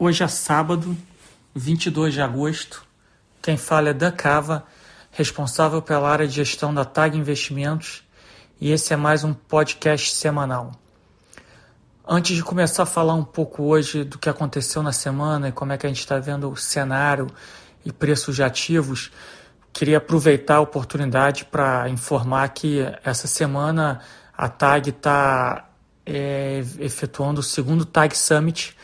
Hoje é sábado, 22 de agosto. Quem fala é Dan Cava, responsável pela área de gestão da TAG Investimentos, e esse é mais um podcast semanal. Antes de começar a falar um pouco hoje do que aconteceu na semana e como é que a gente está vendo o cenário e preços de ativos, queria aproveitar a oportunidade para informar que essa semana a TAG está é, efetuando o segundo TAG Summit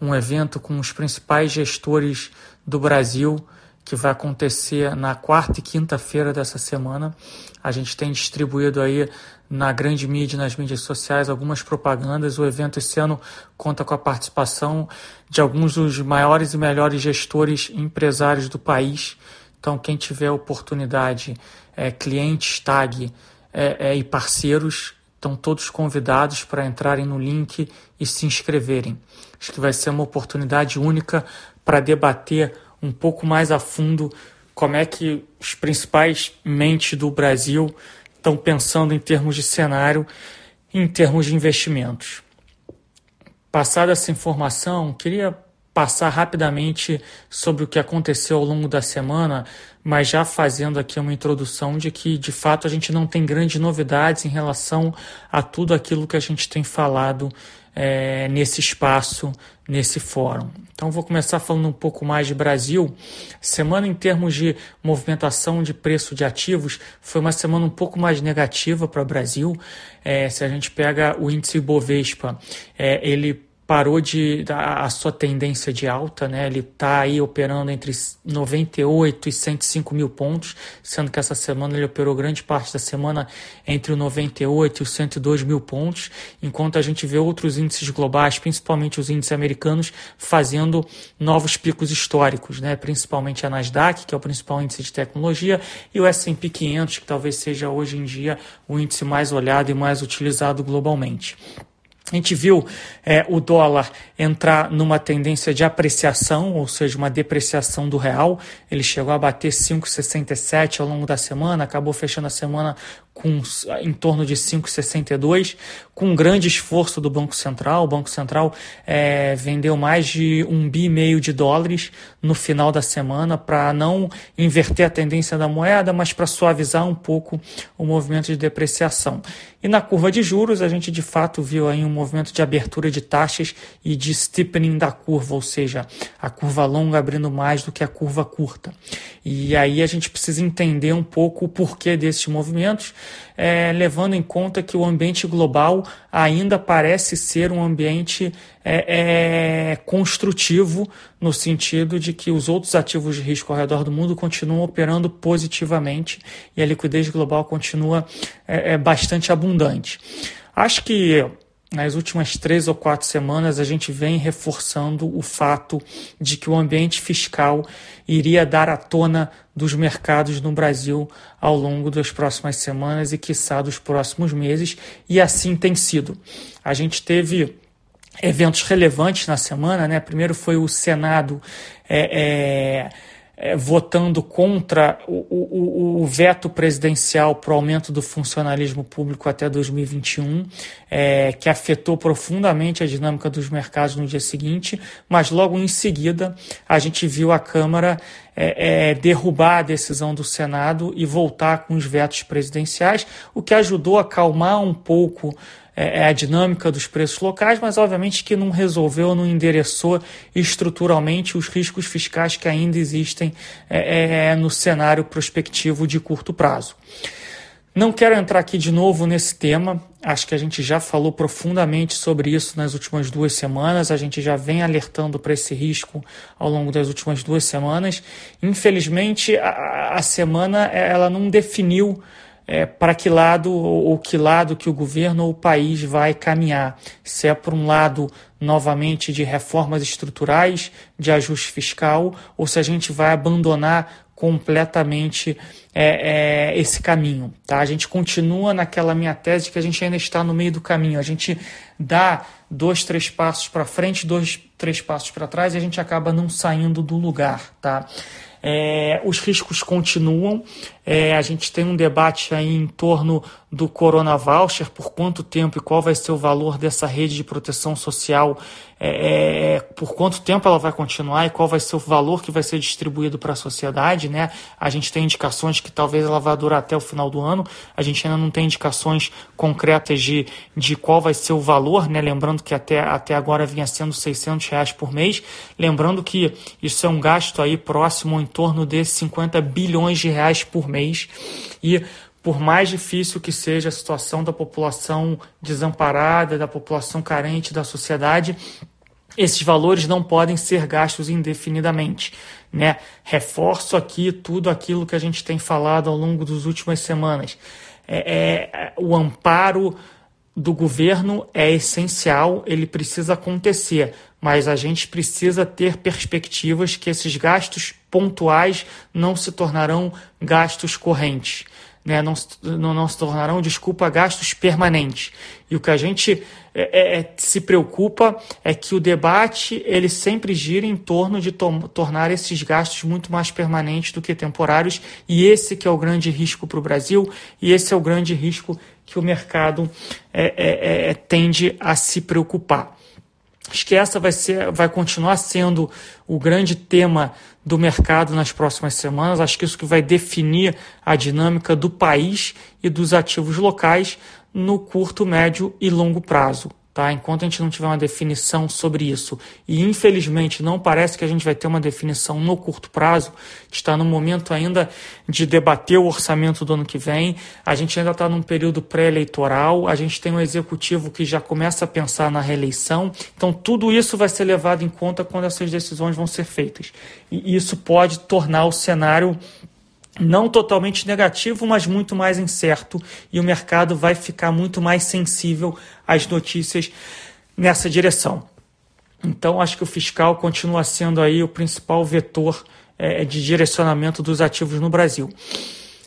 um evento com os principais gestores do Brasil que vai acontecer na quarta e quinta-feira dessa semana. A gente tem distribuído aí na grande mídia, nas mídias sociais, algumas propagandas. O evento esse ano conta com a participação de alguns dos maiores e melhores gestores empresários do país. Então, quem tiver oportunidade, é, clientes, tag é, é, e parceiros, Estão todos convidados para entrarem no link e se inscreverem. Acho que vai ser uma oportunidade única para debater um pouco mais a fundo como é que os principais mentes do Brasil estão pensando em termos de cenário e em termos de investimentos. Passada essa informação, queria passar rapidamente sobre o que aconteceu ao longo da semana, mas já fazendo aqui uma introdução de que, de fato, a gente não tem grandes novidades em relação a tudo aquilo que a gente tem falado é, nesse espaço, nesse fórum. Então, vou começar falando um pouco mais de Brasil. Semana em termos de movimentação de preço de ativos foi uma semana um pouco mais negativa para o Brasil. É, se a gente pega o índice Bovespa, é, ele parou de a, a sua tendência de alta, né? Ele está aí operando entre 98 e 105 mil pontos, sendo que essa semana ele operou grande parte da semana entre o 98 e os 102 mil pontos, enquanto a gente vê outros índices globais, principalmente os índices americanos, fazendo novos picos históricos, né? Principalmente a Nasdaq, que é o principal índice de tecnologia, e o S&P 500, que talvez seja hoje em dia o índice mais olhado e mais utilizado globalmente. A gente viu é, o dólar entrar numa tendência de apreciação, ou seja, uma depreciação do real. Ele chegou a bater 5,67 ao longo da semana, acabou fechando a semana com em torno de 5,62, com um grande esforço do Banco Central. O Banco Central é, vendeu mais de um bi meio de dólares no final da semana para não inverter a tendência da moeda, mas para suavizar um pouco o movimento de depreciação. E na curva de juros, a gente de fato viu aí um movimento de abertura de taxas e de steepening da curva, ou seja, a curva longa abrindo mais do que a curva curta. E aí a gente precisa entender um pouco o porquê desses movimentos é, levando em conta que o ambiente global ainda parece ser um ambiente é, é, construtivo, no sentido de que os outros ativos de risco ao redor do mundo continuam operando positivamente e a liquidez global continua é, é bastante abundante. Acho que nas últimas três ou quatro semanas, a gente vem reforçando o fato de que o ambiente fiscal iria dar à tona dos mercados no Brasil ao longo das próximas semanas e, quiçá, dos próximos meses, e assim tem sido. A gente teve eventos relevantes na semana, né? Primeiro foi o Senado. É, é, é, votando contra o, o, o, veto presidencial para o aumento do funcionalismo público até 2021, é, que afetou profundamente a dinâmica dos mercados no dia seguinte, mas logo em seguida a gente viu a Câmara é, é, derrubar a decisão do Senado e voltar com os vetos presidenciais, o que ajudou a acalmar um pouco é, é, a dinâmica dos preços locais, mas obviamente que não resolveu, não endereçou estruturalmente os riscos fiscais que ainda existem é, é, no cenário prospectivo de curto prazo. Não quero entrar aqui de novo nesse tema, acho que a gente já falou profundamente sobre isso nas últimas duas semanas, a gente já vem alertando para esse risco ao longo das últimas duas semanas. Infelizmente, a, a semana ela não definiu é, para que lado ou que lado que o governo ou o país vai caminhar. Se é por um lado novamente de reformas estruturais, de ajuste fiscal, ou se a gente vai abandonar completamente é, é, esse caminho. Tá? A gente continua naquela minha tese que a gente ainda está no meio do caminho. A gente dá dois, três passos para frente, dois, três passos para trás e a gente acaba não saindo do lugar. Tá? É, os riscos continuam. É, a gente tem um debate aí em torno do Corona Voucher, por quanto tempo e qual vai ser o valor dessa rede de proteção social, é, é por quanto tempo ela vai continuar e qual vai ser o valor que vai ser distribuído para a sociedade. Né? A gente tem indicações que talvez ela vá durar até o final do ano, a gente ainda não tem indicações concretas de, de qual vai ser o valor, né? lembrando que até, até agora vinha sendo 600 reais por mês, lembrando que isso é um gasto aí próximo em torno de 50 bilhões de reais por mês e por mais difícil que seja a situação da população desamparada, da população carente da sociedade, esses valores não podem ser gastos indefinidamente. Né? Reforço aqui tudo aquilo que a gente tem falado ao longo das últimas semanas. É, é, o amparo do governo é essencial, ele precisa acontecer, mas a gente precisa ter perspectivas que esses gastos pontuais não se tornarão gastos correntes né, não, não, não, se tornarão, desculpa, gastos permanentes. E o que a gente é, é, é, se preocupa é que o debate ele sempre gira em torno de to tornar esses gastos muito mais permanentes do que temporários, e esse que é o grande risco para o Brasil, e esse é o grande risco que o mercado é, é, é tende a se preocupar. Acho que essa vai, ser, vai continuar sendo o grande tema do mercado nas próximas semanas. Acho que isso que vai definir a dinâmica do país e dos ativos locais no curto, médio e longo prazo. Tá? Enquanto a gente não tiver uma definição sobre isso, e infelizmente não parece que a gente vai ter uma definição no curto prazo, está no momento ainda de debater o orçamento do ano que vem, a gente ainda está num período pré-eleitoral, a gente tem um executivo que já começa a pensar na reeleição, então tudo isso vai ser levado em conta quando essas decisões vão ser feitas. E isso pode tornar o cenário não totalmente negativo, mas muito mais incerto, e o mercado vai ficar muito mais sensível às notícias nessa direção. Então, acho que o fiscal continua sendo aí o principal vetor é, de direcionamento dos ativos no Brasil.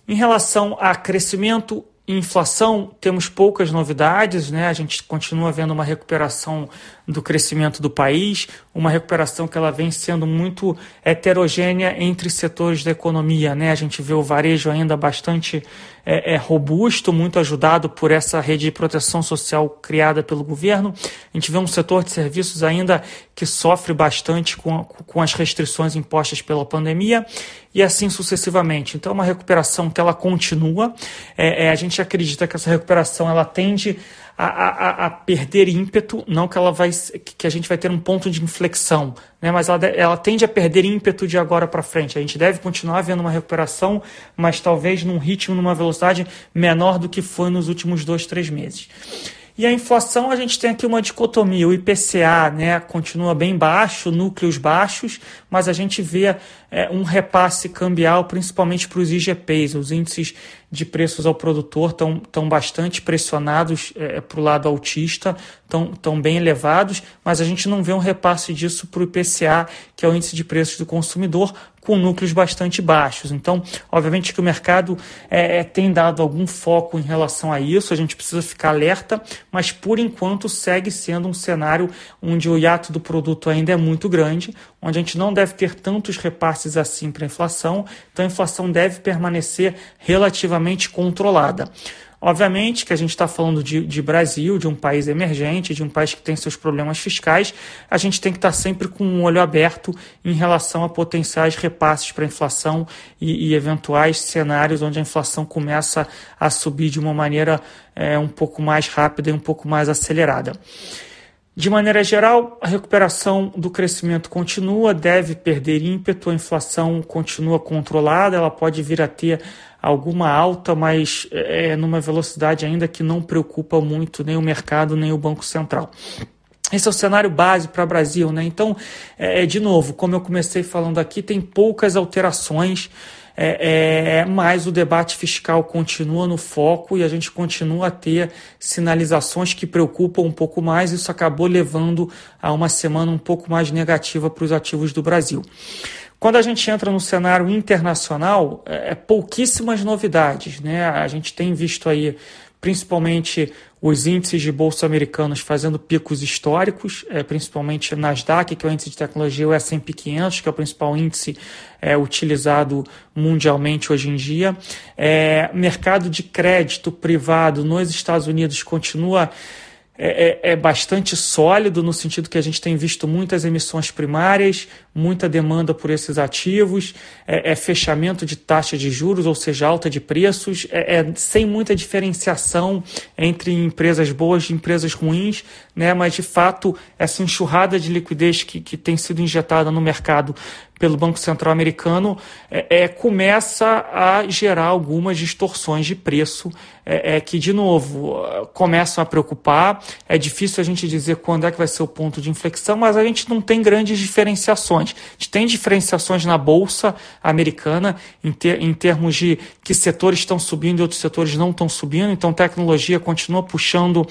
Em relação a crescimento inflação, temos poucas novidades, né? A gente continua vendo uma recuperação do crescimento do país, uma recuperação que ela vem sendo muito heterogênea entre setores da economia, né? A gente vê o varejo ainda bastante é, é robusto, muito ajudado por essa rede de proteção social criada pelo governo. A gente vê um setor de serviços ainda que sofre bastante com, com as restrições impostas pela pandemia e assim sucessivamente. Então, é uma recuperação que ela continua. É, é, a gente acredita que essa recuperação ela tende a, a, a, perder ímpeto, não que ela vai que a gente vai ter um ponto de inflexão, né? mas ela, ela tende a perder ímpeto de agora para frente. A gente deve continuar vendo uma recuperação, mas talvez num ritmo, numa velocidade menor do que foi nos últimos dois, três meses. E a inflação, a gente tem aqui uma dicotomia. O IPCA né, continua bem baixo, núcleos baixos, mas a gente vê é, um repasse cambial, principalmente para os IGPs. Os índices de preços ao produtor estão, estão bastante pressionados é, para o lado autista, estão, estão bem elevados, mas a gente não vê um repasse disso para o IPCA, que é o índice de preços do consumidor, com núcleos bastante baixos. Então, obviamente que o mercado é, é, tem dado algum foco em relação a isso, a gente precisa ficar alerta, mas por enquanto segue sendo um cenário onde o hiato do produto ainda é muito grande, onde a gente não deve ter tantos repasses assim para a inflação, então a inflação deve permanecer relativamente controlada. Obviamente que a gente está falando de, de, Brasil, de um país emergente, de um país que tem seus problemas fiscais, a gente tem que estar tá sempre com um olho aberto em relação a potenciais repasses para a inflação e, e, eventuais cenários onde a inflação começa a subir de uma maneira é, um pouco mais rápida e um pouco mais acelerada. De maneira geral, a recuperação do crescimento continua, deve perder ímpeto, a inflação continua controlada, ela pode vir a ter alguma alta, mas é, é, numa velocidade ainda que não preocupa muito nem o mercado nem o Banco Central. Esse é o cenário base para o Brasil, né? Então, é, é, de novo, como eu comecei falando aqui, tem poucas alterações, é, é, mas o debate fiscal continua no foco e a gente continua a ter sinalizações que preocupam um pouco mais. Isso acabou levando a uma semana um pouco mais negativa para os ativos do Brasil. Quando a gente entra no cenário internacional, é, é pouquíssimas novidades. Né? A gente tem visto aí principalmente os índices de bolsa americanos fazendo picos históricos, é, principalmente Nasdaq, que é o índice de tecnologia, o S&P 500, que é o principal índice é, utilizado mundialmente hoje em dia. É, mercado de crédito privado nos Estados Unidos continua é, é, é, bastante sólido, no sentido que a gente tem visto muitas emissões primárias, muita demanda por esses ativos, é, é fechamento de taxa de juros, ou seja, alta de preços, é, é, sem muita diferenciação entre empresas boas e empresas ruins, né? mas de fato essa enxurrada de liquidez que, que tem sido injetada no mercado pelo Banco Central americano é, é, começa a gerar algumas distorções de preço é, é, que, de novo, começam a preocupar. É difícil a gente dizer quando é que vai ser o ponto de inflexão, mas a gente não tem grandes diferenciações. A gente tem diferenciações na Bolsa americana em, ter, em termos de que setores estão subindo e outros setores não estão subindo. Então, tecnologia continua puxando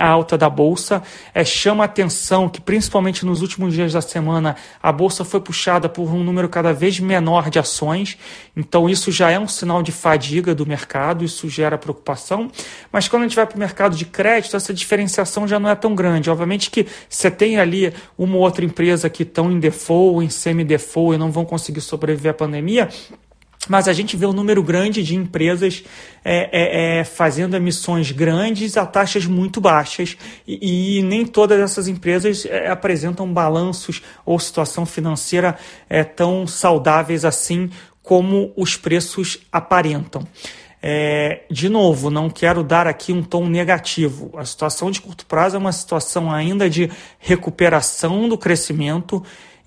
a alta da bolsa. É, chama atenção que, principalmente nos últimos dias da semana, a bolsa foi puxada por um número cada vez menor de ações. Então, isso já é um sinal de fadiga do mercado, isso gera preocupação. Mas quando a gente vai para o mercado de crédito, essa diferenciação já não é tão grande. Obviamente que você tem ali uma ou outra empresa que estão em default, em semi-default e não vão conseguir sobreviver à pandemia mas a gente vê um número grande de empresas é, é, é, fazendo emissões grandes a taxas muito baixas e, e nem todas essas empresas é, apresentam balanços ou situação financeira é, tão saudáveis assim como os preços aparentam. É, de novo, não quero dar aqui um tom negativo. A situação de curto prazo é uma situação ainda de recuperação do crescimento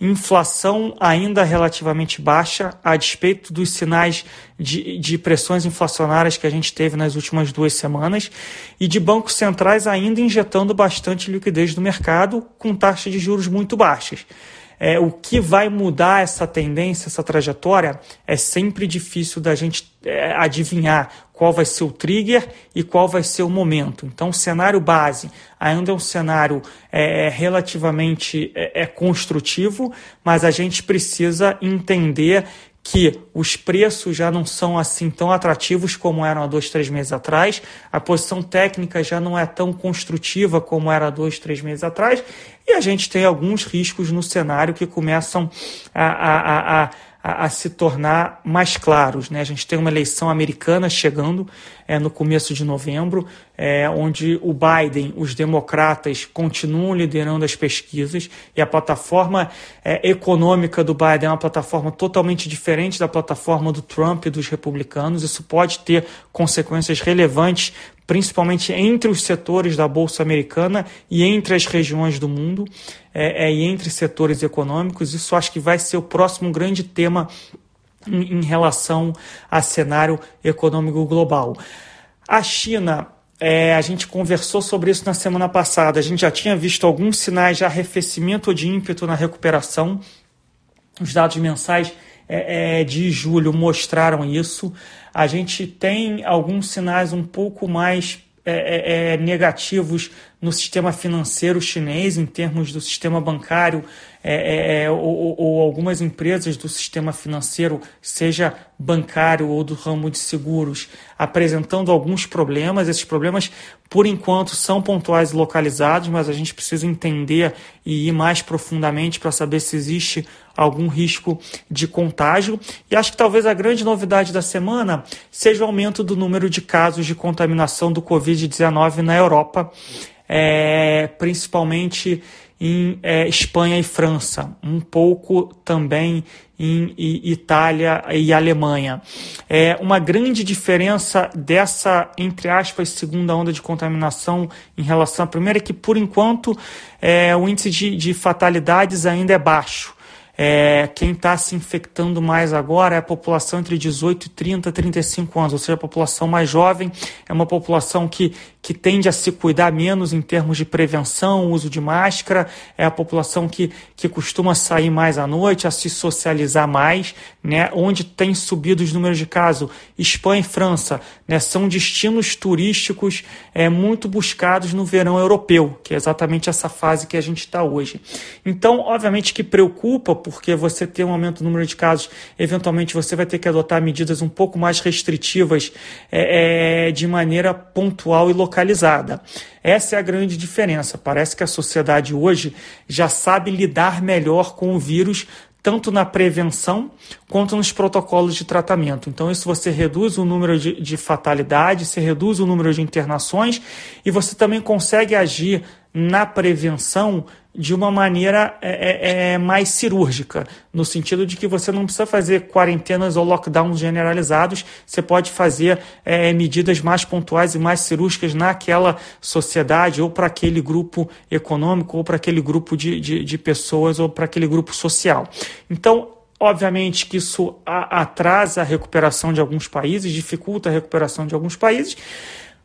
inflação ainda relativamente baixa, a despeito dos sinais de, de pressões inflacionárias que a gente teve nas últimas duas semanas, e de bancos centrais ainda injetando bastante liquidez no mercado com taxas de juros muito baixas. É, o que vai mudar essa tendência, essa trajetória, é sempre difícil da gente é, adivinhar qual vai ser o trigger e qual vai ser o momento. Então, o cenário base ainda é um cenário é, relativamente é, é construtivo, mas a gente precisa entender que os preços já não são assim tão atrativos como eram há dois, três meses atrás, a posição técnica já não é tão construtiva como era há dois, três meses atrás, e a gente tem alguns riscos no cenário que começam a, a, a, a, a se tornar mais claros. Né? A gente tem uma eleição americana chegando é, no começo de novembro, é, onde o Biden, os democratas, continuam liderando as pesquisas e a plataforma é, econômica do Biden é uma plataforma totalmente diferente da plataforma do Trump e dos republicanos. Isso pode ter consequências relevantes principalmente entre os setores da Bolsa Americana e entre as regiões do mundo é, é, e entre setores econômicos. Isso acho que vai ser o próximo grande tema em, em relação a cenário econômico global. A China é, a gente conversou sobre isso na semana passada. A gente já tinha visto alguns sinais de arrefecimento de ímpeto na recuperação. Os dados mensais é, é, de julho mostraram isso. A gente tem alguns sinais um pouco mais é, é, é negativos no sistema financeiro chinês, em termos do sistema bancário é, é, é, ou, ou, algumas empresas do sistema financeiro, seja bancário ou do ramo de seguros, apresentando alguns problemas. Esses problemas, por enquanto, são pontuais e localizados, mas a gente precisa entender e ir mais profundamente para saber se existe algum risco de contágio. E acho que talvez a grande novidade da semana seja o aumento do número de casos de contaminação do Covid-19 na Europa, é, principalmente em é, Espanha e França, um pouco também em, em Itália e Alemanha. É uma grande diferença dessa, entre aspas, segunda onda de contaminação em relação à primeira é que, por enquanto, é, o índice de, de fatalidades ainda é baixo. É, quem está se infectando mais agora é a população entre 18 e 30, 35 anos, ou seja, a população mais jovem, é uma população que, que tende a se cuidar menos em termos de prevenção, uso de máscara, é a população que, que costuma sair mais à noite, a se socializar mais, né? onde tem subido os números de casos. Espanha e França né? são destinos turísticos é, muito buscados no verão europeu, que é exatamente essa fase que a gente está hoje. Então, obviamente que preocupa, porque você tem um aumento do número de casos, eventualmente você vai ter que adotar medidas um pouco mais restritivas é, é, de maneira pontual e localizada. Essa é a grande diferença. Parece que a sociedade hoje já sabe lidar melhor com o vírus, tanto na prevenção quanto nos protocolos de tratamento. Então, isso você reduz o número de, de fatalidades, você reduz o número de internações e você também consegue agir na prevenção de uma maneira é, é, é, mais cirúrgica, no sentido de que você não precisa fazer quarentenas ou lockdowns generalizados, você pode fazer é, medidas mais pontuais e mais cirúrgicas naquela sociedade, ou para aquele grupo econômico, ou para aquele grupo de, de, de pessoas, ou para aquele grupo social. Então, Obviamente que isso atrasa a recuperação de alguns países, dificulta a recuperação de alguns países,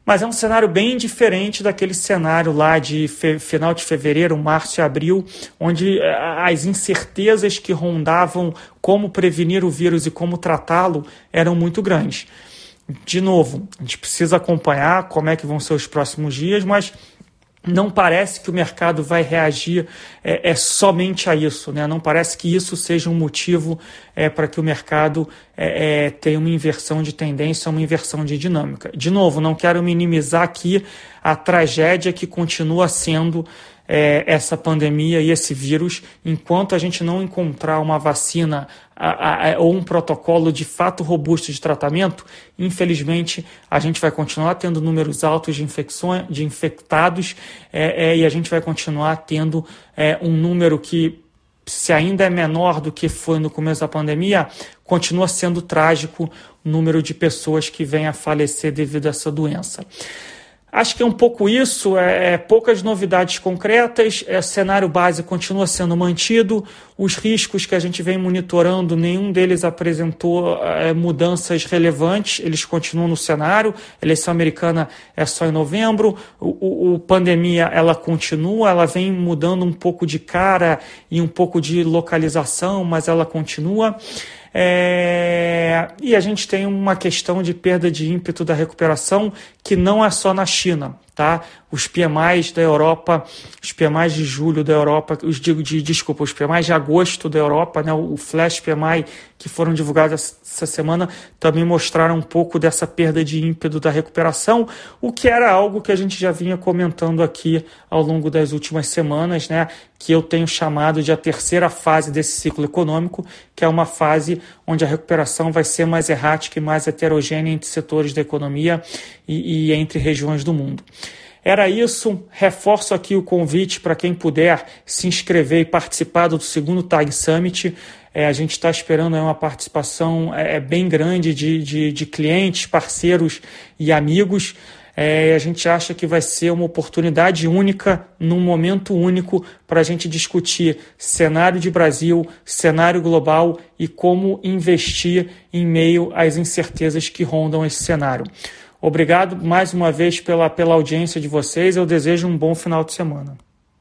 mas é um cenário bem diferente daquele cenário lá de final de fevereiro, março e abril, onde eh, as incertezas que rondavam como prevenir o vírus e como tratá-lo eram muito grandes. De novo, a gente precisa acompanhar como é que vão ser os próximos dias, mas não parece que o mercado vai reagir é, é somente a isso, né? não parece que isso seja um motivo é, para que o mercado é, é, tenha uma inversão de tendência, uma inversão de dinâmica. De novo, não quero minimizar aqui a tragédia que continua sendo é, essa pandemia e esse vírus, enquanto a gente não encontrar uma vacina a, a, ou um protocolo de fato robusto de tratamento, infelizmente a gente vai continuar tendo números altos de infecções, de infectados, é, é, e a gente vai continuar tendo é, um número que se ainda é menor do que foi no começo da pandemia, continua sendo trágico o número de pessoas que vêm a falecer devido a essa doença. Acho que é um pouco isso, é, é poucas novidades concretas, é, cenário base continua sendo mantido, os riscos que a gente vem monitorando, nenhum deles apresentou é, mudanças relevantes, eles continuam no cenário, a eleição americana é só em novembro, o, o, o pandemia ela continua, ela vem mudando um pouco de cara e um pouco de localização, mas ela continua. É... E a gente tem uma questão de perda de ímpeto da recuperação que não é só na China tá? Os PMIs da Europa, os PMIs de julho da Europa, os digo de desculpa, os PMIs de agosto da Europa, né? O flash PMI que foram divulgados essa semana também mostraram um pouco dessa perda de ímpeto da recuperação, o que era algo que a gente já vinha comentando aqui ao longo das últimas semanas, né? Que eu tenho chamado de a terceira fase desse ciclo econômico, que é uma fase onde a recuperação vai ser mais errática e mais heterogênea entre setores da economia e, e entre regiões do mundo. Era isso. Reforço aqui o convite para quem puder se inscrever e participar do segundo Tag Summit. É, a gente está esperando uma participação é, é, bem grande de, de, de, clientes, parceiros e amigos. É, a gente acha que vai ser uma oportunidade única, num momento único, para a gente discutir cenário de Brasil, cenário global e como investir em meio às incertezas que rondam esse cenário. Obrigado mais uma vez pela, pela audiência de vocês. Eu desejo um bom final de semana.